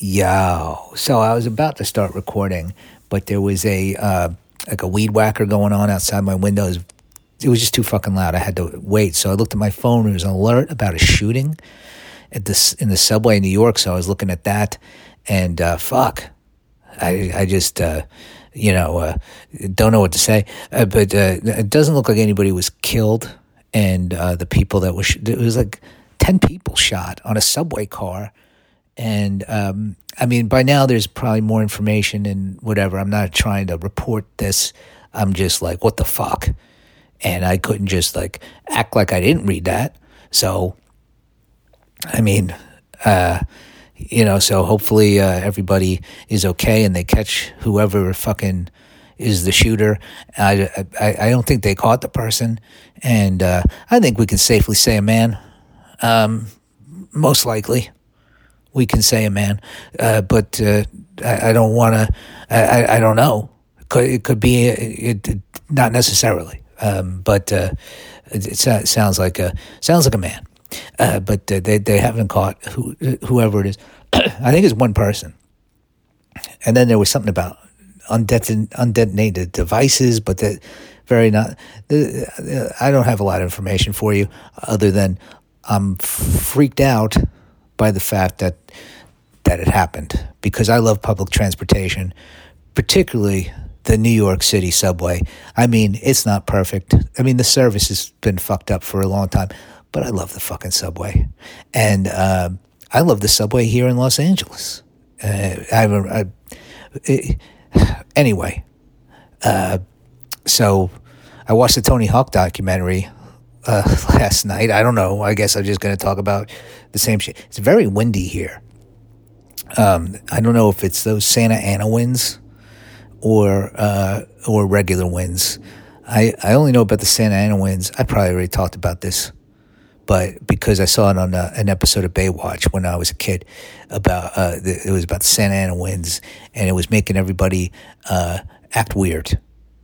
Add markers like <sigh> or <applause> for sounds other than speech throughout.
Yo, so I was about to start recording, but there was a uh, like a weed whacker going on outside my windows. It was just too fucking loud. I had to wait. So I looked at my phone. It was an alert about a shooting at this in the subway in New York. So I was looking at that, and uh, fuck, I I just uh, you know uh, don't know what to say. Uh, but uh, it doesn't look like anybody was killed, and uh, the people that was sh- it was like ten people shot on a subway car. And um, I mean, by now there's probably more information and whatever. I'm not trying to report this. I'm just like, what the fuck? And I couldn't just like act like I didn't read that. So, I mean, uh, you know, so hopefully uh, everybody is okay and they catch whoever fucking is the shooter. I, I, I don't think they caught the person. And uh, I think we can safely say a man, um, most likely we can say a man, uh, but uh, I, I, don't want to. I, I, don't know. It could, it could be it, it, not necessarily, um, but uh, it, it, sounds like a sounds like a man. Uh, but they they haven't caught who, whoever it is. <clears throat> I think it's one person. And then there was something about undeton- undetonated devices, but that very not. I don't have a lot of information for you other than I'm freaked out by the fact that that it happened because I love public transportation, particularly the New York City subway. I mean, it's not perfect. I mean, the service has been fucked up for a long time, but I love the fucking subway, and uh, I love the subway here in Los Angeles. Uh, I, I, <sighs> anyway, uh, so I watched the Tony Hawk documentary uh, <laughs> last night. I don't know. I guess I'm just going to talk about the same shit. It's very windy here. Um, I don't know if it's those Santa Ana winds or uh, or regular winds. I, I only know about the Santa Ana winds. I probably already talked about this, but because I saw it on a, uh, an episode of Baywatch when I was a kid, about uh, the, it was about the Santa Ana winds, and it was making everybody uh, act weird.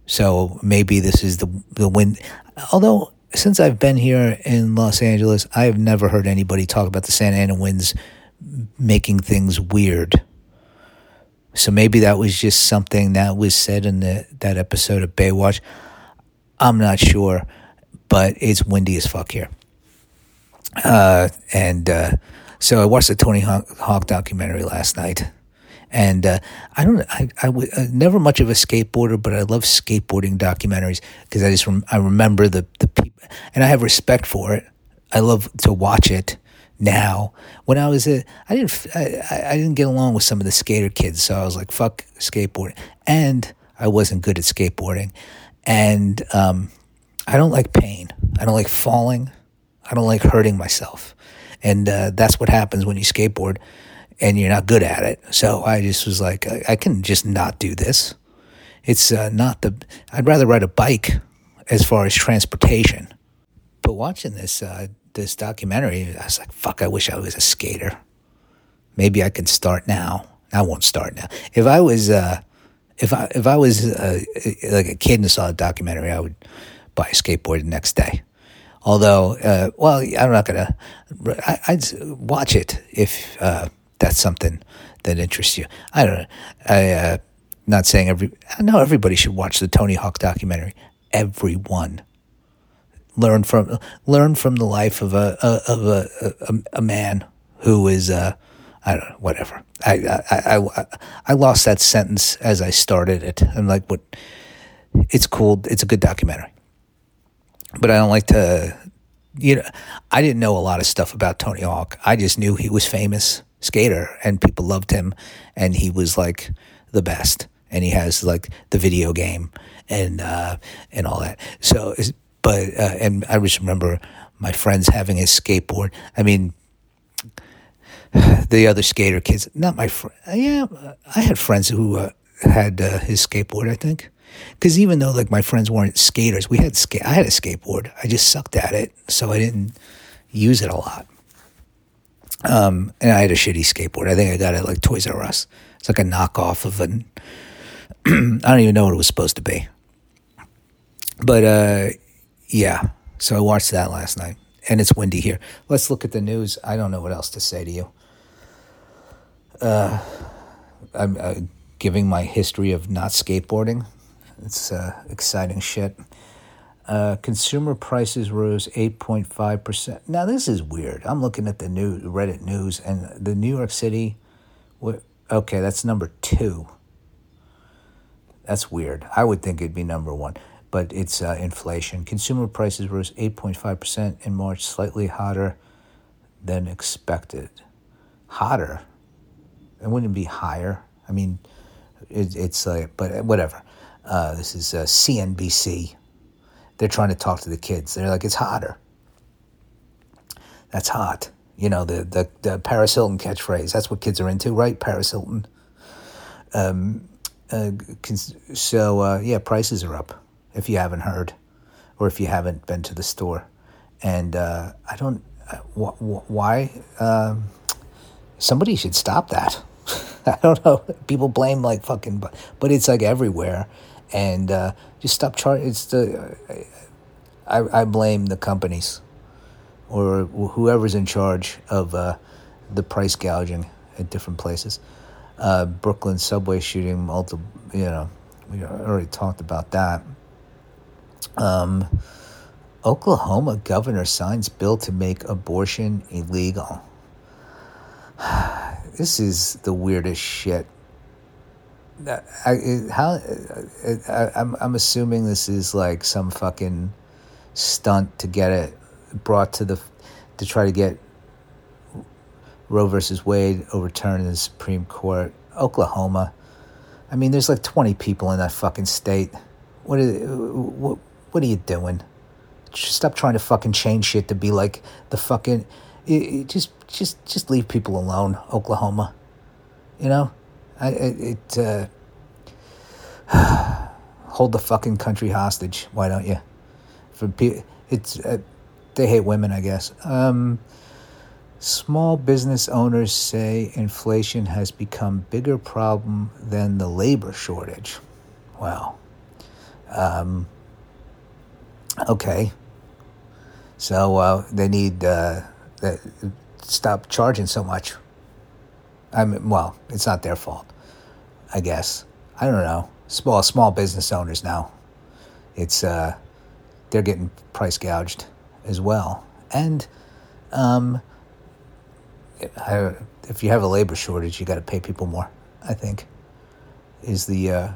So maybe this is the the wind. Although since I've been here in Los Angeles, I have never heard anybody talk about the Santa Ana winds making things weird. So maybe that was just something that was said in the, that episode of Baywatch. I'm not sure, but it's windy as fuck here. Uh, and uh, so I watched the Tony Hawk documentary last night and uh, I don't, I, I w- uh, never much of a skateboarder, but I love skateboarding documentaries because I just, rem- I remember the, the people, and I have respect for it. I love to watch it now. When I was a, I didn't, I, I didn't get along with some of the skater kids, so I was like, fuck skateboarding. And I wasn't good at skateboarding. And um, I don't like pain. I don't like falling. I don't like hurting myself. And uh, that's what happens when you skateboard and you're not good at it. So I just was like, I, I can just not do this. It's uh, not the, I'd rather ride a bike as far as transportation. But watching this, uh, this documentary, I was like, fuck, I wish I was a skater. Maybe I can start now. I won't start now. If I was, uh, if I if I was uh, like a kid and saw a documentary, I would buy a skateboard the next day. Although, uh, well, I'm not gonna. I, would watch it if uh, that's something that interests you. I don't know. I uh, not saying every. Know everybody should watch the Tony Hawk documentary. Everyone learn from learn from the life of a of a a, a man who is uh, I don't know whatever. I, I I I lost that sentence as I started it. I'm like, what? It's cool. It's a good documentary, but I don't like to. You know, I didn't know a lot of stuff about Tony Hawk. I just knew he was famous skater and people loved him and he was like the best and he has like the video game and uh, and all that. So but uh, and I just remember my friends having a skateboard. I mean the other skater kids not my friend yeah I had friends who uh, had uh, his skateboard I think. Because even though like my friends weren't skaters we had skate I had a skateboard. I just sucked at it so I didn't use it a lot um, and I had a shitty skateboard. I think I got it like Toys R Us. It's like a knockoff of an. <clears throat> I don't even know what it was supposed to be. But uh, yeah, so I watched that last night, and it's windy here. Let's look at the news. I don't know what else to say to you. I'm uh, giving my history of not skateboarding. It's uh, exciting shit. Uh, consumer prices rose 8.5%. Now, this is weird. I'm looking at the new Reddit news, and the New York City, what, okay, that's number two. That's weird. I would think it'd be number one, but it's uh, inflation. Consumer prices rose 8.5% in March, slightly hotter than expected. Hotter? It wouldn't be higher. I mean, it, it's like, but whatever. Uh, this is uh, CNBC. They're trying to talk to the kids. They're like, it's hotter. That's hot. You know, the, the, the Paris Hilton catchphrase. That's what kids are into, right? Paris Hilton. Um, uh, so, uh, yeah, prices are up, if you haven't heard, or if you haven't been to the store. And uh, I don't, uh, wh- wh- why? Um, somebody should stop that. <laughs> I don't know. People blame like fucking, but, but it's like everywhere. And uh, just stop charging. It's the, I, I blame the companies or whoever's in charge of uh, the price gouging at different places. Uh, Brooklyn subway shooting, multiple, you know, we already talked about that. Um, Oklahoma governor signs bill to make abortion illegal. <sighs> this is the weirdest shit. I, how I, I'm I'm assuming this is like some fucking stunt to get it brought to the to try to get Roe versus Wade overturned in the Supreme Court. Oklahoma. I mean, there's like 20 people in that fucking state. What are, what, what are you doing? Just stop trying to fucking change shit to be like the fucking. It, it just, just, just leave people alone, Oklahoma. You know, I, it. it uh, <sighs> hold the fucking country hostage. Why don't you? For it's uh, they hate women, I guess. Um, small business owners say inflation has become bigger problem than the labor shortage. Wow. Um, okay. So uh, they need uh, stop charging so much. I mean, well, it's not their fault, I guess. I don't know. Small small business owners now. It's uh, they're getting price gouged as well. And um, I, if you have a labor shortage, you got to pay people more. I think is the uh,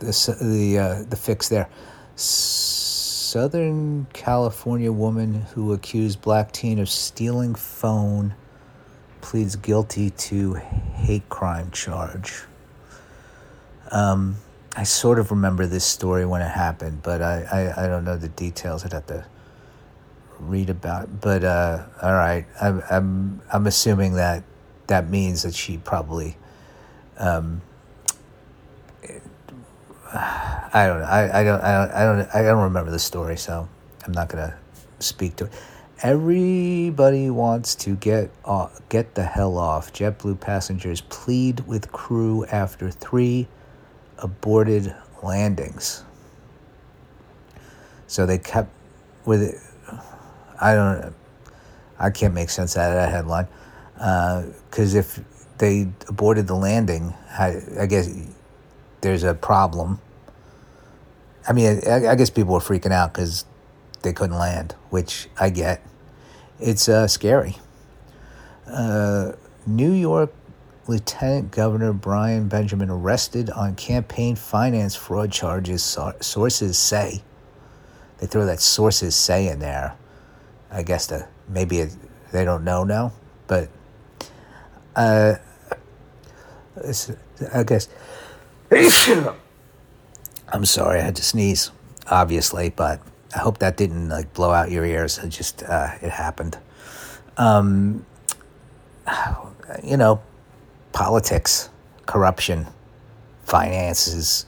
the the uh, the fix there. Southern California woman who accused black teen of stealing phone pleads guilty to hate crime charge. Um, I sort of remember this story when it happened, but I, I, I don't know the details. I'd have to read about. But uh, all right, I'm I'm I'm assuming that that means that she probably. Um, I don't know. I, I don't I don't I don't I don't remember the story, so I'm not gonna speak to it. Everybody wants to get off, get the hell off. JetBlue passengers plead with crew after three aborted landings. So they kept with it. I don't. I can't make sense out of that headline because uh, if they aborted the landing, I, I, guess there's a problem. I mean, I, I guess people were freaking out because they couldn't land, which I get. It's uh, scary. Uh, New York Lieutenant Governor Brian Benjamin arrested on campaign finance fraud charges, sources say. They throw that sources say in there. I guess the, maybe it, they don't know now, but uh, I guess. <coughs> I'm sorry, I had to sneeze, obviously, but I hope that didn't like blow out your ears. It just uh, it happened. Um, <sighs> you know, politics, corruption, finances.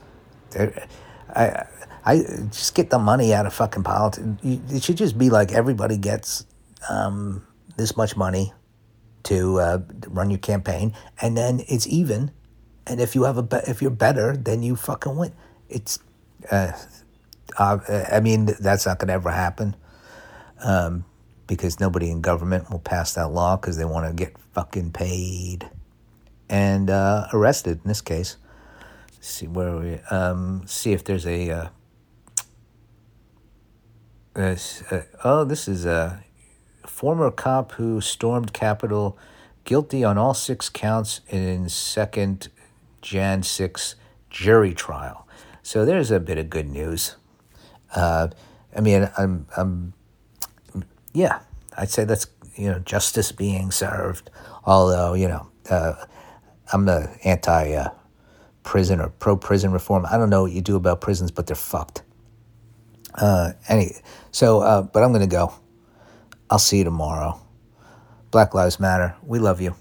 I, I just get the money out of fucking politics. It should just be like everybody gets um, this much money to uh, run your campaign, and then it's even. And if you have a be- if you're better, then you fucking win. It's, uh, uh, I mean, that's not gonna ever happen, um, because nobody in government will pass that law because they want to get fucking paid. and uh, arrested in this case. Let's see where we? Um, see if there's a. Uh, uh, oh, this is a former cop who stormed Capitol, guilty on all six counts in second Jan 6 jury trial. So there's a bit of good news. Uh, I mean, I'm, I'm, yeah, I'd say that's you know justice being served. Although you know, uh, I'm the anti uh, prison or pro prison reform. I don't know what you do about prisons, but they're fucked. Uh, any so, uh, but I'm gonna go. I'll see you tomorrow. Black Lives Matter. We love you.